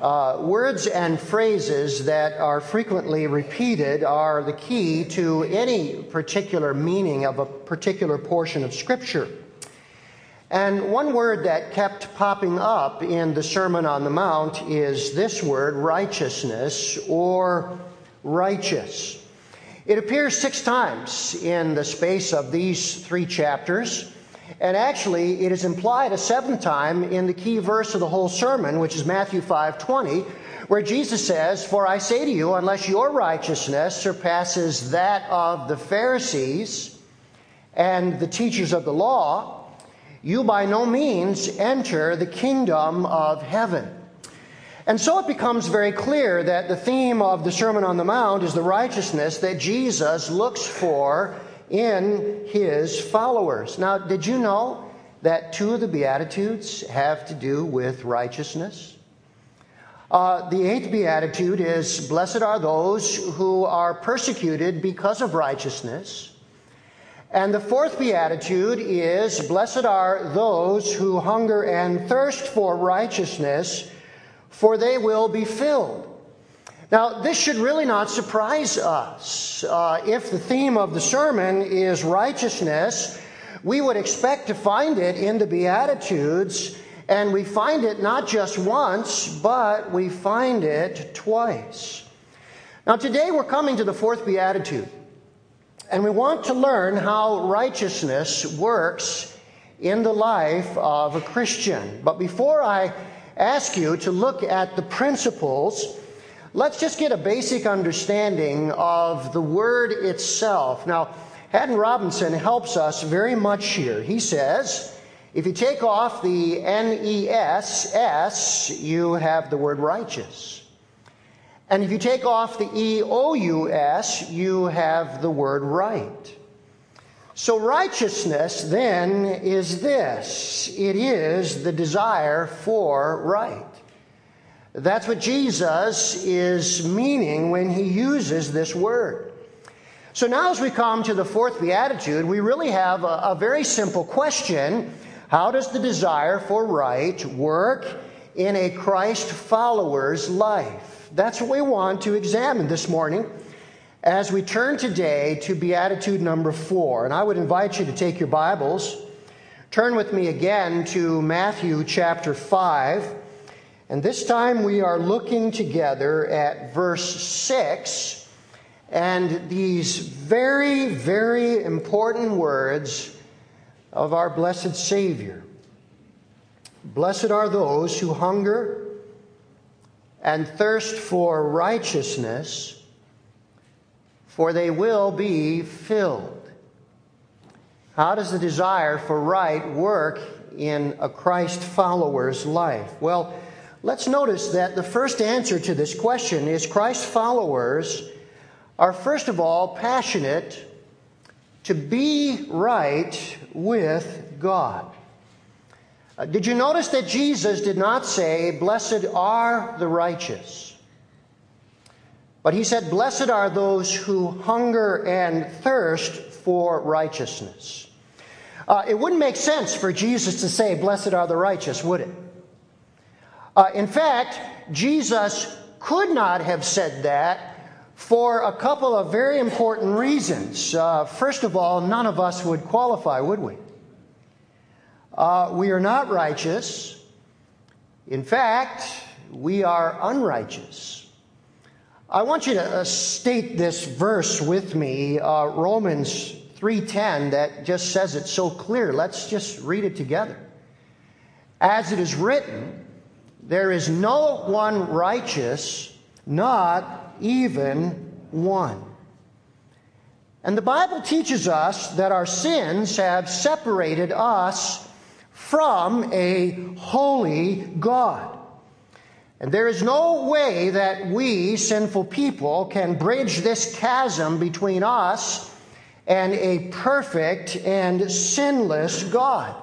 Uh, words and phrases that are frequently repeated are the key to any particular meaning of a particular portion of Scripture. And one word that kept popping up in the Sermon on the Mount is this word, righteousness or righteous. It appears six times in the space of these three chapters. And actually, it is implied a seventh time in the key verse of the whole sermon, which is Matthew 5 20, where Jesus says, For I say to you, unless your righteousness surpasses that of the Pharisees and the teachers of the law, you by no means enter the kingdom of heaven. And so it becomes very clear that the theme of the Sermon on the Mount is the righteousness that Jesus looks for in his followers. Now, did you know that two of the Beatitudes have to do with righteousness? Uh, the eighth Beatitude is Blessed are those who are persecuted because of righteousness. And the fourth beatitude is Blessed are those who hunger and thirst for righteousness, for they will be filled. Now, this should really not surprise us. Uh, if the theme of the sermon is righteousness, we would expect to find it in the Beatitudes, and we find it not just once, but we find it twice. Now, today we're coming to the fourth Beatitude. And we want to learn how righteousness works in the life of a Christian. But before I ask you to look at the principles, let's just get a basic understanding of the word itself. Now, Haddon Robinson helps us very much here. He says, if you take off the N E S S, you have the word righteous. And if you take off the E O U S, you have the word right. So righteousness then is this it is the desire for right. That's what Jesus is meaning when he uses this word. So now, as we come to the fourth beatitude, we really have a, a very simple question How does the desire for right work in a Christ follower's life? That's what we want to examine this morning as we turn today to Beatitude number four. And I would invite you to take your Bibles, turn with me again to Matthew chapter 5. And this time we are looking together at verse 6 and these very, very important words of our blessed Savior. Blessed are those who hunger and thirst for righteousness, for they will be filled. How does the desire for right work in a Christ follower's life? Well, let's notice that the first answer to this question is Christ's followers are, first of all, passionate to be right with God. Uh, did you notice that Jesus did not say, Blessed are the righteous? But he said, Blessed are those who hunger and thirst for righteousness. Uh, it wouldn't make sense for Jesus to say, Blessed are the righteous, would it? Uh, in fact, Jesus could not have said that for a couple of very important reasons. Uh, first of all, none of us would qualify, would we? Uh, we are not righteous. In fact, we are unrighteous. I want you to uh, state this verse with me, uh, Romans 3:10, that just says it so clear. Let's just read it together. As it is written, there is no one righteous, not even one. And the Bible teaches us that our sins have separated us from a holy God. And there is no way that we, sinful people, can bridge this chasm between us and a perfect and sinless God.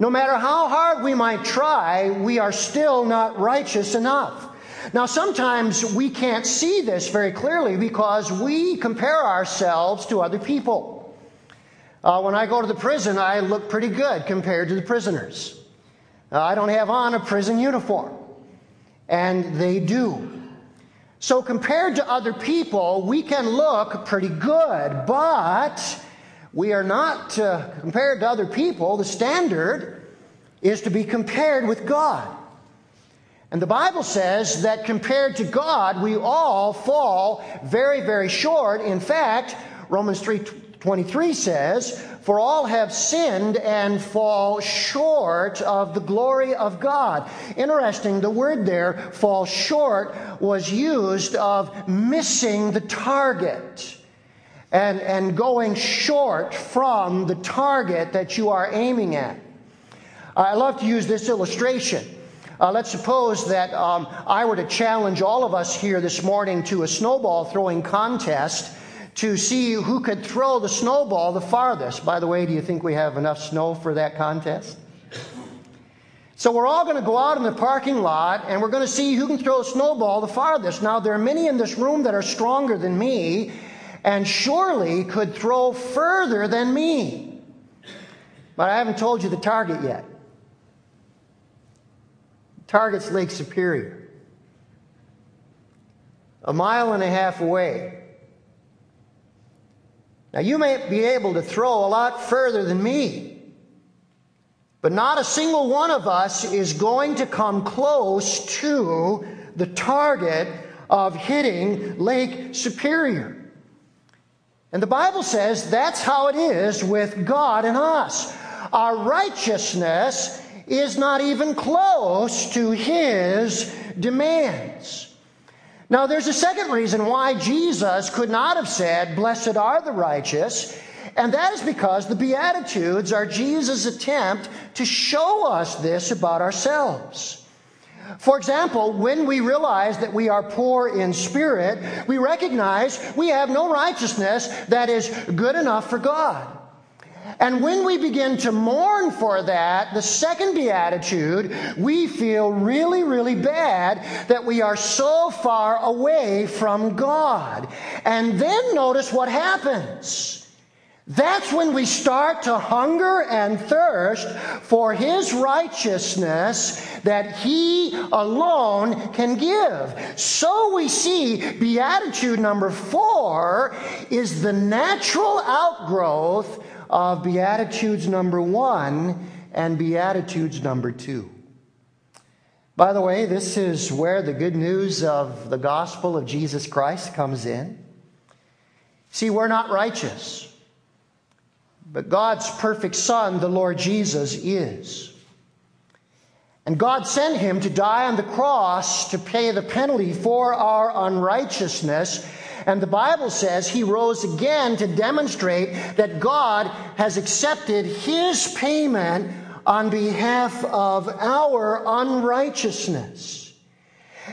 No matter how hard we might try, we are still not righteous enough. Now, sometimes we can't see this very clearly because we compare ourselves to other people. Uh, when I go to the prison, I look pretty good compared to the prisoners. Uh, I don't have on a prison uniform. and they do. So, compared to other people, we can look pretty good, but we are not uh, compared to other people. The standard is to be compared with God. And the Bible says that compared to God, we all fall very, very short. In fact, Romans 3:23 says, "For all have sinned and fall short of the glory of God." Interesting, the word there, fall short, was used of missing the target and, and going short from the target that you are aiming at. I love to use this illustration. Uh, let's suppose that um, I were to challenge all of us here this morning to a snowball throwing contest to see who could throw the snowball the farthest. By the way, do you think we have enough snow for that contest? So we're all going to go out in the parking lot and we're going to see who can throw a snowball the farthest. Now, there are many in this room that are stronger than me and surely could throw further than me. But I haven't told you the target yet. Target's Lake Superior, a mile and a half away. Now, you may be able to throw a lot further than me, but not a single one of us is going to come close to the target of hitting Lake Superior. And the Bible says that's how it is with God and us. Our righteousness is not even close to his demands. Now, there's a second reason why Jesus could not have said, Blessed are the righteous, and that is because the Beatitudes are Jesus' attempt to show us this about ourselves. For example, when we realize that we are poor in spirit, we recognize we have no righteousness that is good enough for God. And when we begin to mourn for that, the second beatitude, we feel really, really bad that we are so far away from God. And then notice what happens. That's when we start to hunger and thirst for His righteousness that He alone can give. So we see Beatitude number four is the natural outgrowth of Beatitudes number one and Beatitudes number two. By the way, this is where the good news of the gospel of Jesus Christ comes in. See, we're not righteous, but God's perfect Son, the Lord Jesus, is. And God sent him to die on the cross to pay the penalty for our unrighteousness and the Bible says he rose again to demonstrate that God has accepted his payment on behalf of our unrighteousness.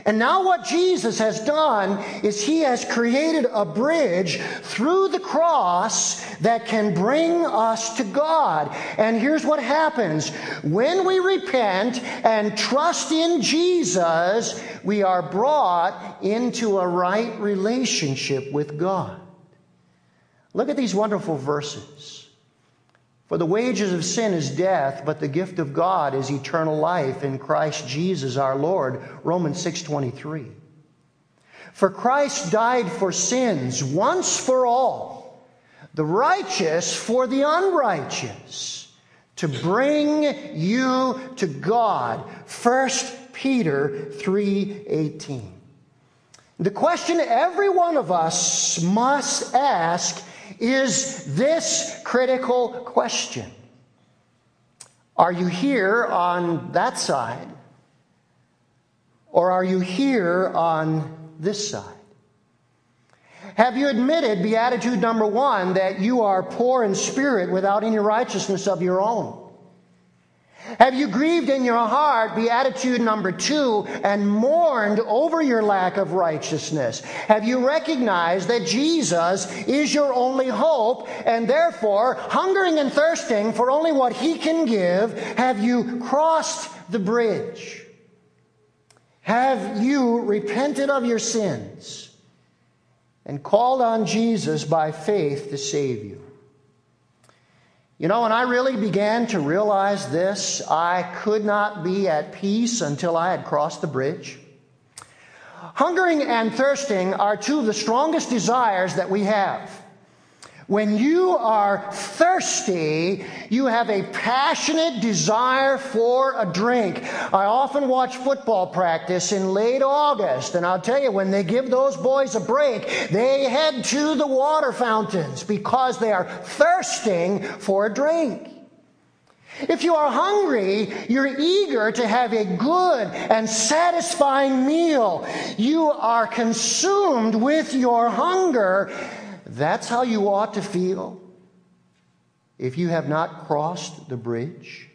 And now, what Jesus has done is he has created a bridge through the cross that can bring us to God. And here's what happens when we repent and trust in Jesus, we are brought into a right relationship with God. Look at these wonderful verses. For the wages of sin is death, but the gift of God is eternal life in Christ Jesus our Lord. Romans 6:23. For Christ died for sins once for all, the righteous for the unrighteous, to bring you to God. 1 Peter 3:18. The question every one of us must ask is this critical question Are you here on that side? Or are you here on this side? Have you admitted, beatitude number one, that you are poor in spirit without any righteousness of your own? Have you grieved in your heart, beatitude number two, and mourned over your lack of righteousness? Have you recognized that Jesus is your only hope, and therefore, hungering and thirsting for only what He can give, have you crossed the bridge? Have you repented of your sins and called on Jesus by faith to save you? You know, when I really began to realize this, I could not be at peace until I had crossed the bridge. Hungering and thirsting are two of the strongest desires that we have. When you are thirsty, you have a passionate desire for a drink. I often watch football practice in late August, and I'll tell you, when they give those boys a break, they head to the water fountains because they are thirsting for a drink. If you are hungry, you're eager to have a good and satisfying meal. You are consumed with your hunger that's how you ought to feel if you have not crossed the bridge.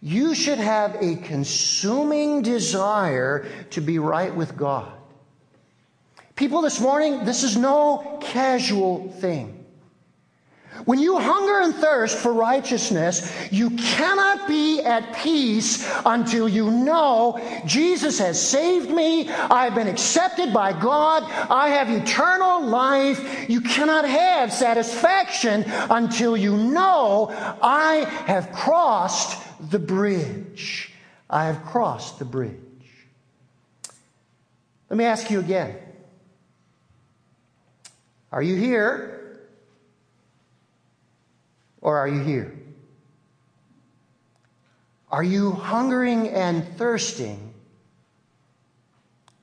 You should have a consuming desire to be right with God. People, this morning, this is no casual thing. When you hunger and thirst for righteousness, you cannot be at peace until you know Jesus has saved me. I've been accepted by God. I have eternal life. You cannot have satisfaction until you know I have crossed the bridge. I have crossed the bridge. Let me ask you again. Are you here? Or are you here? Are you hungering and thirsting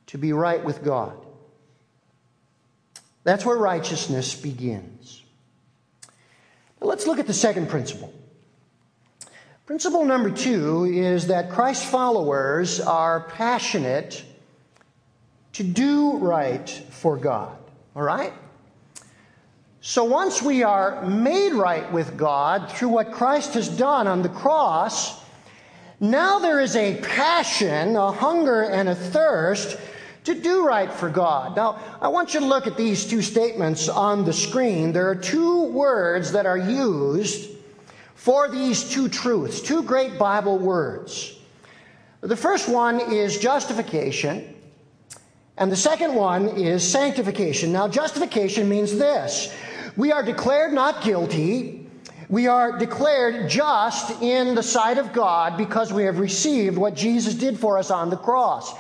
to be right with God? That's where righteousness begins. Now let's look at the second principle. Principle number two is that Christ's followers are passionate to do right for God. All right? So once we are made right with God through what Christ has done on the cross, now there is a passion, a hunger, and a thirst to do right for God. Now, I want you to look at these two statements on the screen. There are two words that are used for these two truths, two great Bible words. The first one is justification, and the second one is sanctification. Now, justification means this we are declared not guilty. We are declared just in the sight of God because we have received what Jesus did for us on the cross.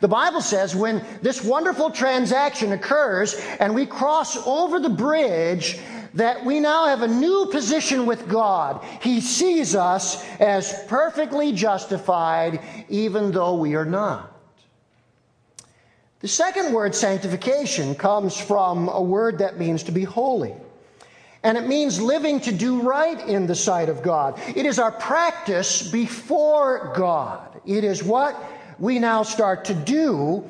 The Bible says when this wonderful transaction occurs and we cross over the bridge, that we now have a new position with God. He sees us as perfectly justified, even though we are not. The second word, sanctification, comes from a word that means to be holy. And it means living to do right in the sight of God. It is our practice before God. It is what we now start to do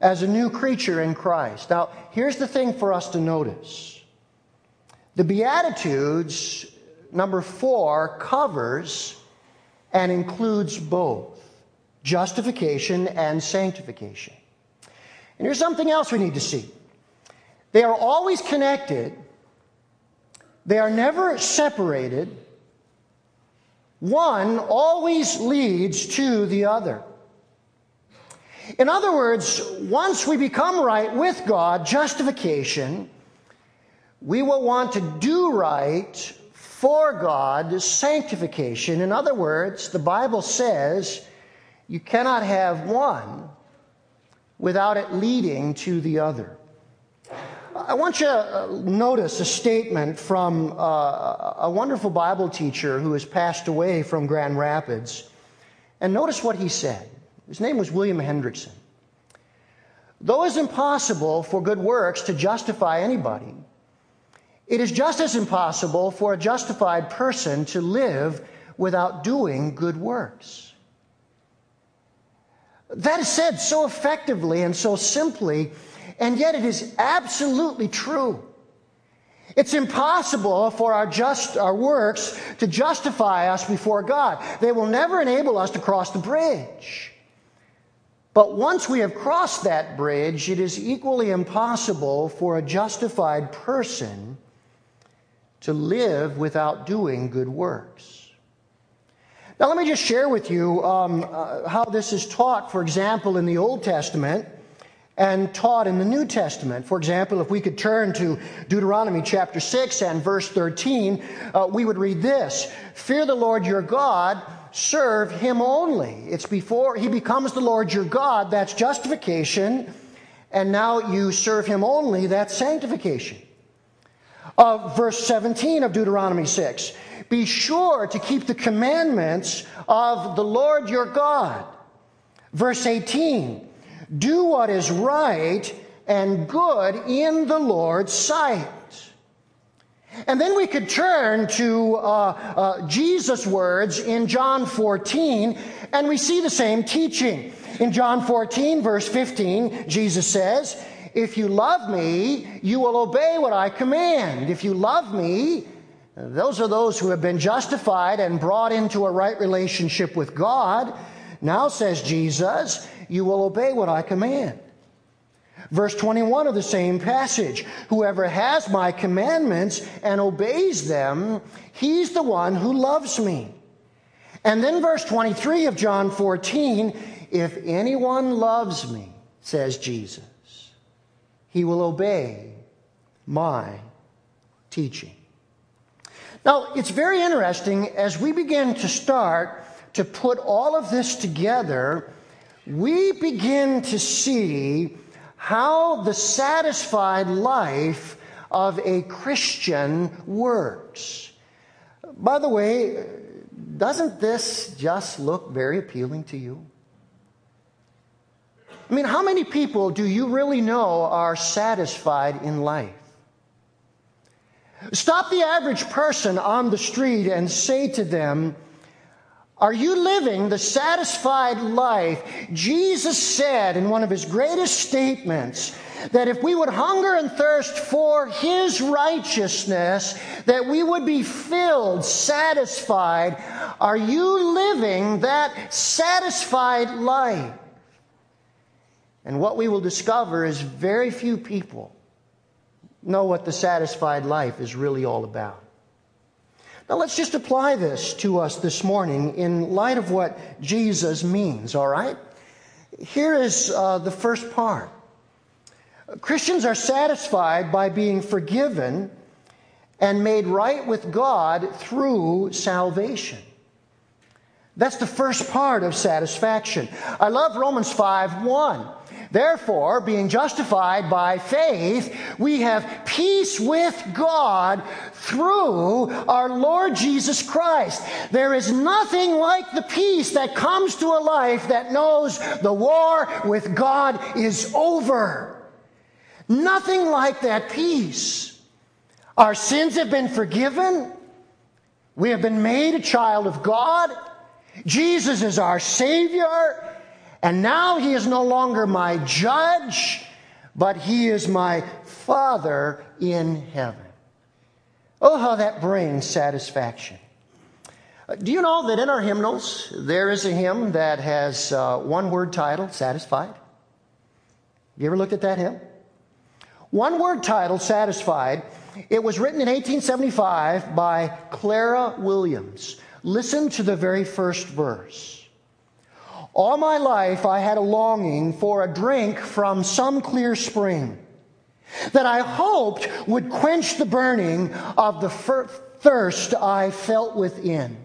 as a new creature in Christ. Now, here's the thing for us to notice the Beatitudes, number four, covers and includes both justification and sanctification. And here's something else we need to see they are always connected, they are never separated. One always leads to the other. In other words, once we become right with God, justification, we will want to do right for God, sanctification. In other words, the Bible says you cannot have one without it leading to the other. I want you to uh, notice a statement from uh, a wonderful Bible teacher who has passed away from Grand Rapids. And notice what he said. His name was William Hendriksen. Though it's impossible for good works to justify anybody, it is just as impossible for a justified person to live without doing good works. That is said so effectively and so simply, and yet it is absolutely true. It's impossible for our just our works to justify us before God. They will never enable us to cross the bridge. But once we have crossed that bridge, it is equally impossible for a justified person to live without doing good works. Now, let me just share with you um, uh, how this is taught, for example, in the Old Testament and taught in the New Testament. For example, if we could turn to Deuteronomy chapter 6 and verse 13, uh, we would read this Fear the Lord your God serve Him only. It's before He becomes the Lord your God, that's justification, and now you serve Him only, that's sanctification. Uh, verse 17 of Deuteronomy 6 Be sure to keep the commandments of the Lord your God. Verse 18 Do what is right and good in the Lord's sight. And then we could turn to uh, uh, Jesus' words in John 14, and we see the same teaching. In John 14, verse 15, Jesus says, If you love me, you will obey what I command. If you love me, those are those who have been justified and brought into a right relationship with God. Now, says Jesus, you will obey what I command. Verse 21 of the same passage Whoever has my commandments and obeys them, he's the one who loves me. And then verse 23 of John 14 If anyone loves me, says Jesus, he will obey my teaching. Now, it's very interesting as we begin to start to put all of this together, we begin to see how the satisfied life of a Christian works. By the way, doesn't this just look very appealing to you? I mean, how many people do you really know are satisfied in life? Stop the average person on the street and say to them, are you living the satisfied life? Jesus said in one of his greatest statements that if we would hunger and thirst for his righteousness, that we would be filled, satisfied. Are you living that satisfied life? And what we will discover is very few people know what the satisfied life is really all about. Now, let's just apply this to us this morning in light of what Jesus means, all right? Here is uh, the first part Christians are satisfied by being forgiven and made right with God through salvation. That's the first part of satisfaction. I love Romans 5 1. Therefore, being justified by faith, we have peace with God through our Lord Jesus Christ. There is nothing like the peace that comes to a life that knows the war with God is over. Nothing like that peace. Our sins have been forgiven. We have been made a child of God. Jesus is our Savior. And now he is no longer my judge, but he is my Father in heaven. Oh, how that brings satisfaction. Uh, do you know that in our hymnals there is a hymn that has uh, one word title, Satisfied? Have you ever looked at that hymn? One word title, Satisfied. It was written in 1875 by Clara Williams. Listen to the very first verse. All my life I had a longing for a drink from some clear spring that I hoped would quench the burning of the thirst I felt within.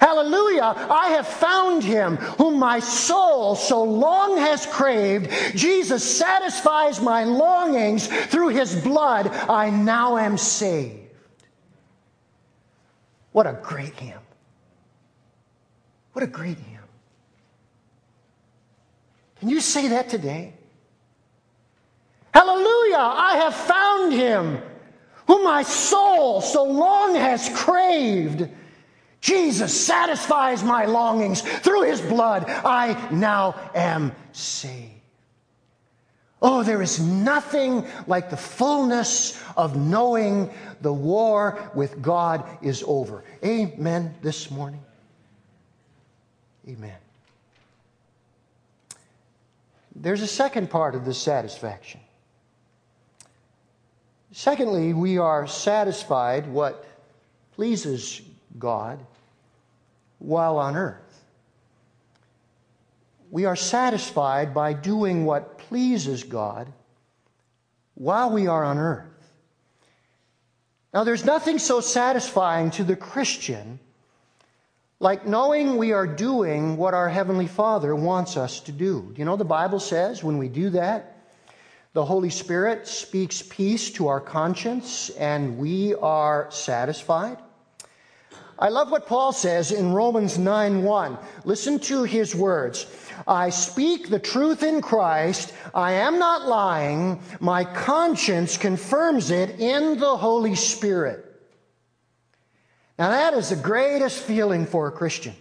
Hallelujah, I have found him whom my soul so long has craved. Jesus satisfies my longings through his blood. I now am saved. What a great hymn. What a great hymn. Can you say that today? Hallelujah! I have found him whom my soul so long has craved. Jesus satisfies my longings. Through his blood, I now am saved. Oh, there is nothing like the fullness of knowing the war with God is over. Amen this morning. Amen. There's a second part of this satisfaction. Secondly, we are satisfied what pleases God while on earth. We are satisfied by doing what pleases God while we are on earth. Now, there's nothing so satisfying to the Christian like knowing we are doing what our Heavenly Father wants us to do. Do you know the Bible says when we do that, the Holy Spirit speaks peace to our conscience and we are satisfied? I love what Paul says in Romans 9 1. Listen to his words. I speak the truth in Christ. I am not lying. My conscience confirms it in the Holy Spirit. Now, that is the greatest feeling for a Christian.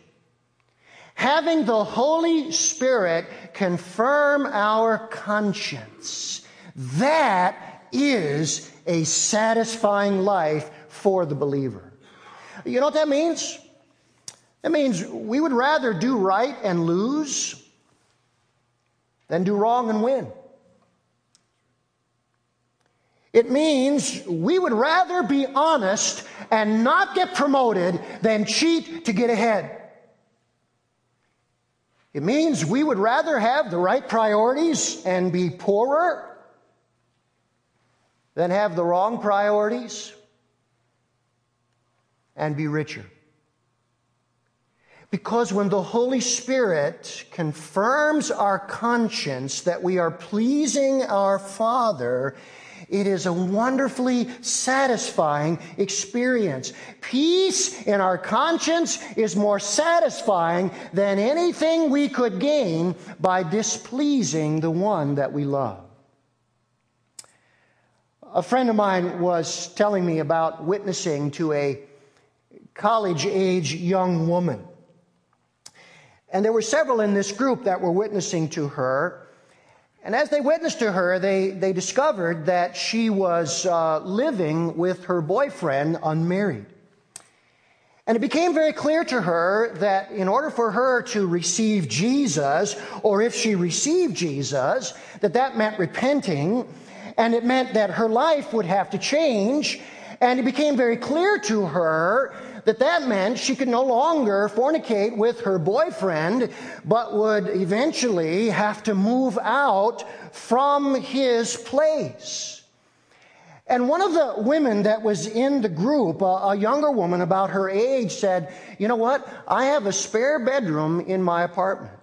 Having the Holy Spirit confirm our conscience. That is a satisfying life for the believer. You know what that means? That means we would rather do right and lose than do wrong and win. It means we would rather be honest and not get promoted than cheat to get ahead. It means we would rather have the right priorities and be poorer than have the wrong priorities and be richer. Because when the Holy Spirit confirms our conscience that we are pleasing our Father, it is a wonderfully satisfying experience. Peace in our conscience is more satisfying than anything we could gain by displeasing the one that we love. A friend of mine was telling me about witnessing to a college age young woman. And there were several in this group that were witnessing to her. And as they witnessed to her, they, they discovered that she was uh, living with her boyfriend unmarried. And it became very clear to her that in order for her to receive Jesus, or if she received Jesus, that that meant repenting, and it meant that her life would have to change. And it became very clear to her that that meant she could no longer fornicate with her boyfriend, but would eventually have to move out from his place. And one of the women that was in the group, a, a, younger woman about her age, said, You know what? I have a spare bedroom in my apartment.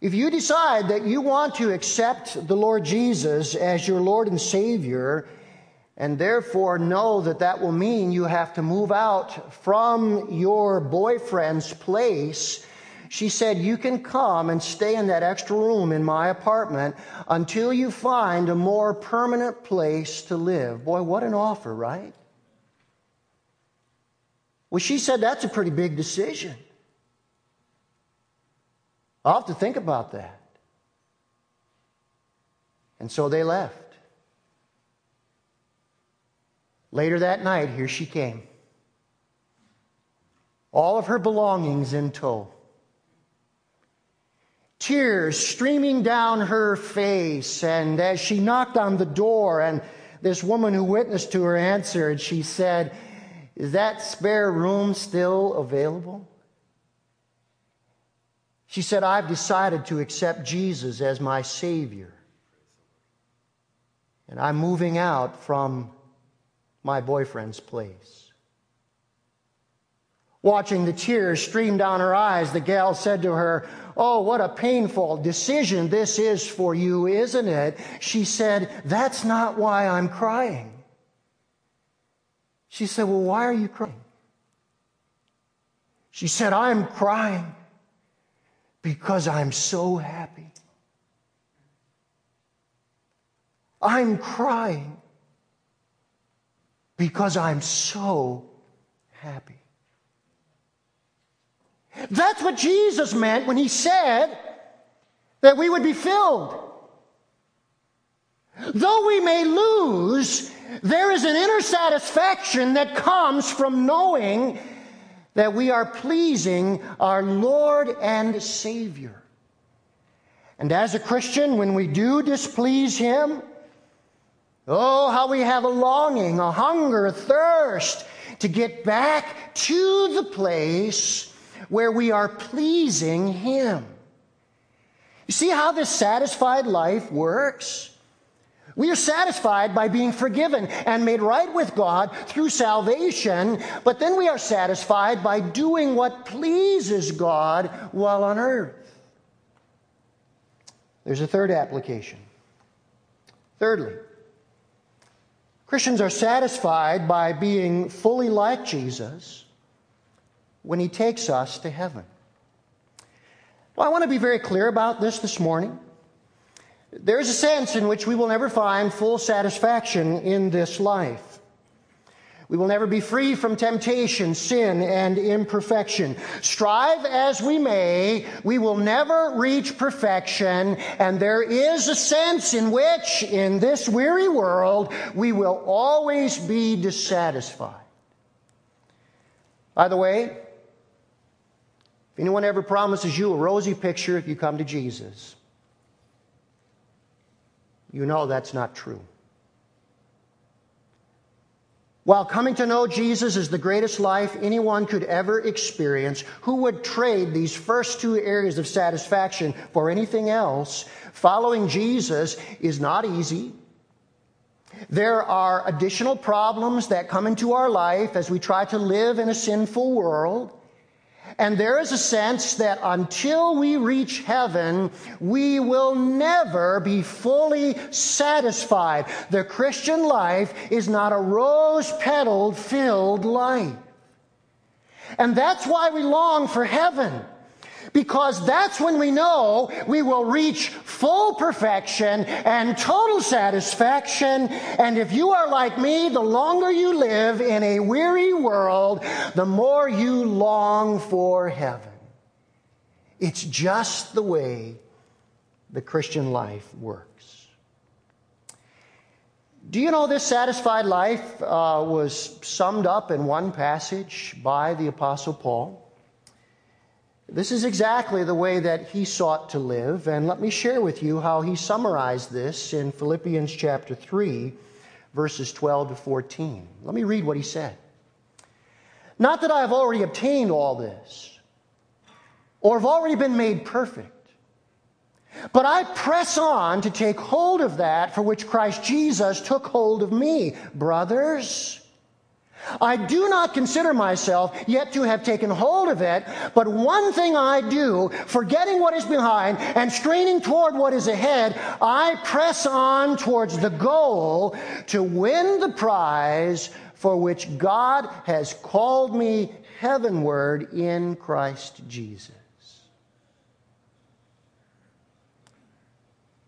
If you decide that you want to accept the Lord Jesus as your Lord and Savior, and therefore know that that will mean you have to move out from your boyfriend's place. She said, You can come and stay in that extra room in my apartment until you find a more permanent place to live. Boy, what an offer, right? Well, she said that's a pretty big decision. I'll have to think about that. And so they left. Later that night, here she came. All of her belongings in tow. Tears streaming down her face, and as she knocked on the door, and this woman who witnessed to her answered, she said, Is that spare room still available? She said, I've decided to accept Jesus as my Savior. And I'm moving out from my boyfriend's place. Watching the tears stream down her eyes, the gal said to her, Oh, what a painful decision this is for you, isn't it? She said, That's not why I'm crying. She said, Well, why are you crying? She said, I'm crying because I'm so happy. I'm crying because I'm so happy. That's what Jesus meant when he said that we would be filled. Though we may lose, there is an inner satisfaction that comes from knowing that we are pleasing our Lord and Savior. And as a Christian, when we do displease Him, Oh, how we have a longing, a hunger, a thirst to get back to the place where we are pleasing Him. You see how this satisfied life works? We are satisfied by being forgiven and made right with God through salvation, but then we are satisfied by doing what pleases God while on earth. There's a third application. Thirdly, Christians are satisfied by being fully like Jesus when he takes us to heaven. Well, I want to be very clear about this this morning. There's a sense in which we will never find full satisfaction in this life. We will never be free from temptation, sin, and imperfection. Strive as we may, we will never reach perfection, and there is a sense in which, in this weary world, we will always be dissatisfied. By the way, if anyone ever promises you a rosy picture if you come to Jesus, you know that's not true. While coming to know Jesus is the greatest life anyone could ever experience, who would trade these first two areas of satisfaction for anything else? Following Jesus is not easy. There are additional problems that come into our life as we try to live in a sinful world. And there is a sense that until we reach heaven, we will never be fully satisfied. The Christian life is not a rose petal filled life. And that's why we long for heaven. Because that's when we know we will reach full perfection and total satisfaction. And if you are like me, the longer you live in a weary world, the more you long for heaven. It's just the way the Christian life works. Do you know this satisfied life uh, was summed up in one passage by the Apostle Paul? This is exactly the way that he sought to live, and let me share with you how he summarized this in Philippians chapter 3, verses 12 to 14. Let me read what he said. Not that I have already obtained all this, or have already been made perfect, but I press on to take hold of that for which Christ Jesus took hold of me. Brothers, I do not consider myself yet to have taken hold of it, but one thing I do, forgetting what is behind and straining toward what is ahead, I press on towards the goal to win the prize for which God has called me heavenward in Christ Jesus.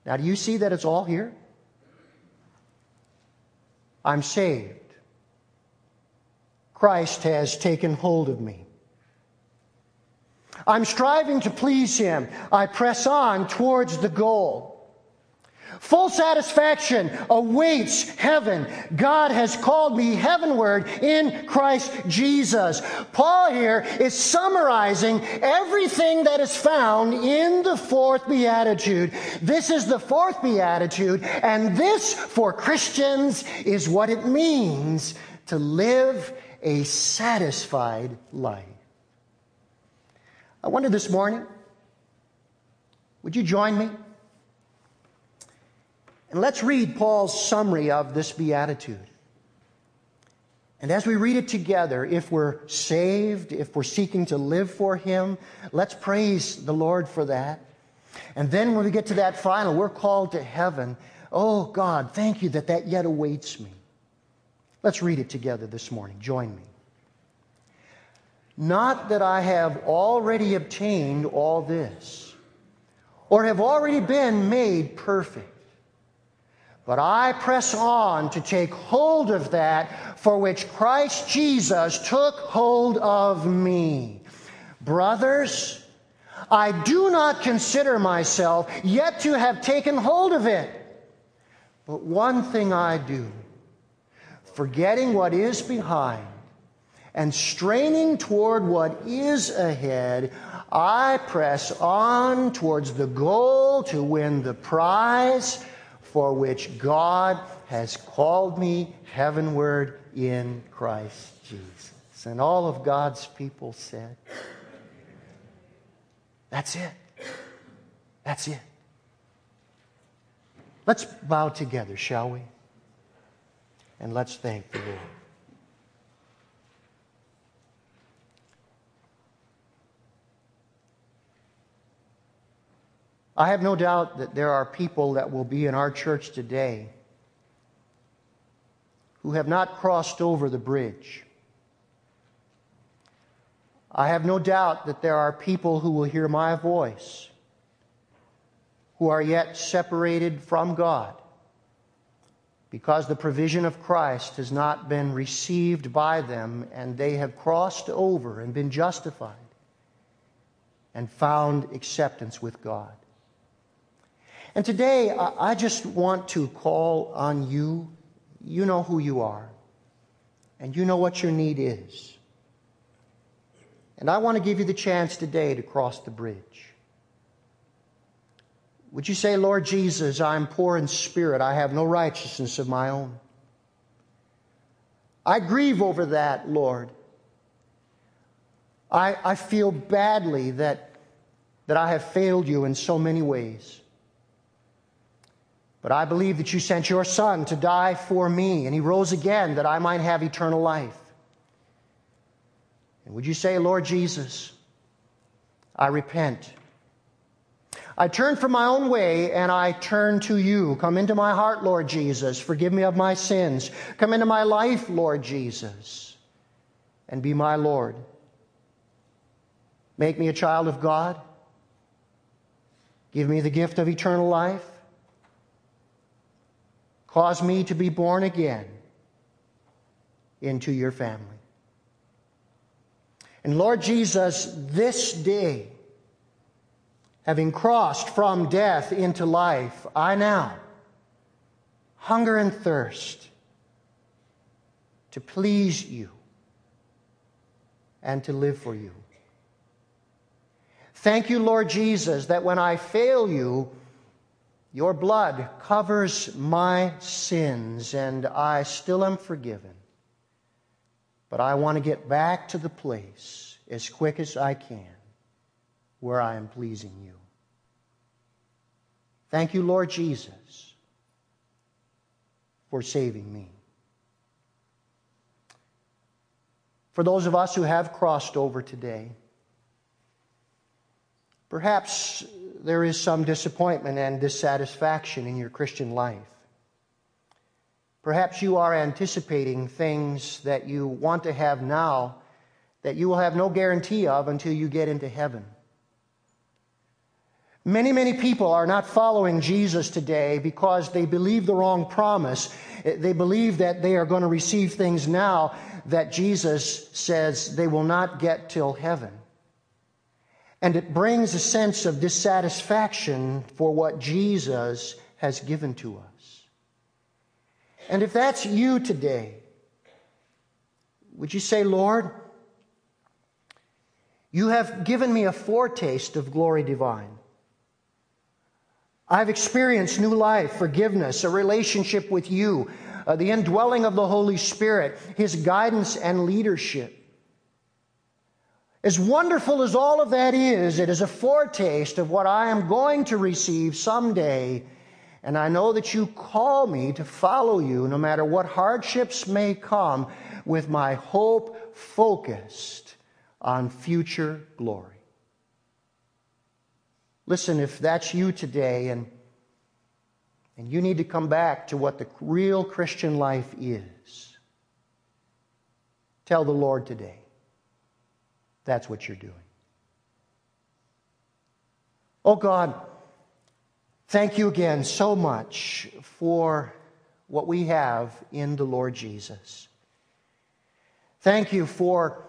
Now, do you see that it's all here? I'm saved. Christ has taken hold of me. I'm striving to please Him. I press on towards the goal. Full satisfaction awaits heaven. God has called me heavenward in Christ Jesus. Paul here is summarizing everything that is found in the fourth beatitude. This is the fourth beatitude, and this for Christians is what it means to live a satisfied life. I wonder this morning, would you join me? And let's read Paul's summary of this beatitude. And as we read it together, if we're saved, if we're seeking to live for Him, let's praise the Lord for that. And then when we get to that final, we're called to heaven. Oh God, thank you that that yet awaits me. Let's read it together this morning. Join me. Not that I have already obtained all this, or have already been made perfect, but I press on to take hold of that for which Christ Jesus took hold of me. Brothers, I do not consider myself yet to have taken hold of it. But one thing I do forgetting what is behind and straining toward what is ahead, I press on towards the goal to win the prize for which God has called me heavenward in Christ Jesus. And all of God's people said, That's it. That's it. Let's bow together, shall we? And let's thank the Lord. I have no doubt that there are people that will be in our church today who have not crossed over the bridge. I have no doubt that there are people who will hear my voice who are yet separated from God because the provision of Christ has not been received by them and they have crossed over and been justified and found acceptance with God. And today, I just want to call on you. You know who you are, and you know what your need is. And I want to give you the chance today to cross the bridge. Would you say, Lord Jesus, I'm poor in spirit. I have no righteousness of my own. I grieve over that, Lord. I, I feel badly that, that I have failed you in so many ways. But I believe that you sent your Son to die for me, and he rose again that I might have eternal life. And would you say, Lord Jesus, I repent. I turn from my own way and I turn to you. Come into my heart, Lord Jesus. Forgive me of my sins. Come into my life, Lord Jesus, and be my Lord. Make me a child of God. Give me the gift of eternal life. Cause me to be born again into your family. And Lord Jesus, this day, having crossed from death into life, I now hunger and thirst to please you and to live for you. Thank you, Lord Jesus, that when I fail you, your blood covers my sins, and I still am forgiven. But I want to get back to the place as quick as I can where I am pleasing you. Thank you, Lord Jesus, for saving me. For those of us who have crossed over today, perhaps there is some disappointment and dissatisfaction in your Christian life. Perhaps you are anticipating things that you want to have now that you will have no guarantee of until you get into heaven. Many, many people are not following Jesus today because they believe the wrong promise. They believe that they are going to receive things now that Jesus says they will not get till heaven. And it brings a sense of dissatisfaction for what Jesus has given to us. And if that's you today, would you say, Lord, you have given me a foretaste of glory divine. I've experienced new life, forgiveness, a relationship with you, uh, the indwelling of the Holy Spirit, His guidance and leadership. As wonderful as all of that is, it is a foretaste of what I am going to receive someday. And I know that you call me to follow you no matter what hardships may come, with my hope focused on future glory. Listen, if that's you today and, and you need to come back to what the real Christian life is, tell the Lord today. That's what you're doing. Oh God, thank you again so much for what we have in the Lord Jesus. Thank you for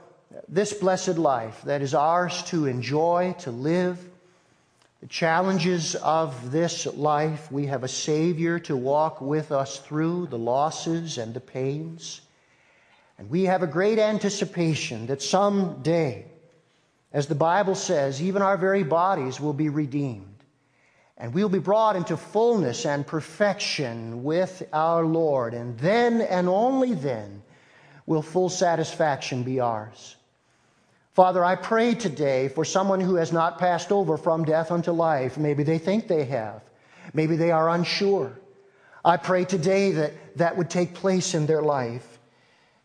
this blessed life that is ours to enjoy, to live. The challenges of this life, we have a Savior to walk with us through the losses and the pains. And we have a great anticipation that someday, as the Bible says, even our very bodies will be redeemed. And we'll be brought into fullness and perfection with our Lord. And then and only then will full satisfaction be ours. Father, I pray today for someone who has not passed over from death unto life. Maybe they think they have. Maybe they are unsure. I pray today that that would take place in their life.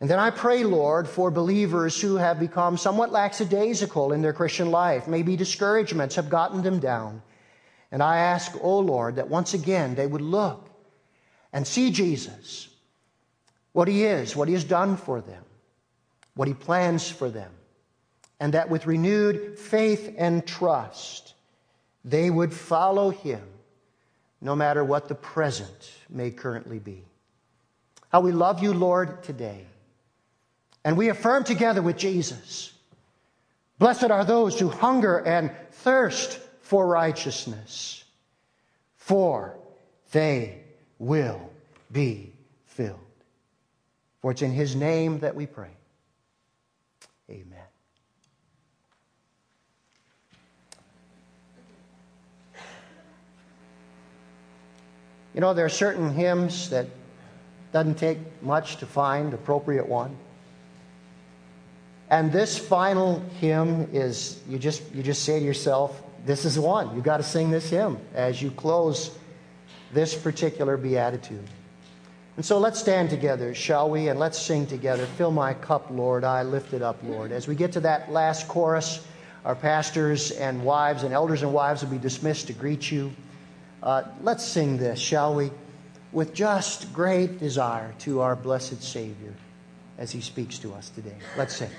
And then I pray, Lord, for believers who have become somewhat lackadaisical in their Christian life. Maybe discouragements have gotten them down. And I ask, oh Lord, that once again they would look and see Jesus, what he is, what he has done for them, what he plans for them, and that with renewed faith and trust, they would follow him no matter what the present may currently be. How we love you, Lord, today. And we affirm together with Jesus Blessed are those who hunger and thirst for righteousness, for they will be filled. For it's in his name that we pray. Amen. You know, there are certain hymns that doesn't take much to find appropriate one. And this final hymn is you just you just say to yourself, this is one. You got to sing this hymn as you close this particular beatitude. And so let's stand together, shall we? And let's sing together. Fill my cup, Lord, I lift it up, Lord. As we get to that last chorus, our pastors and wives and elders and wives will be dismissed to greet you. Uh, let's sing this, shall we? With just great desire to our blessed Savior as he speaks to us today. Let's sing.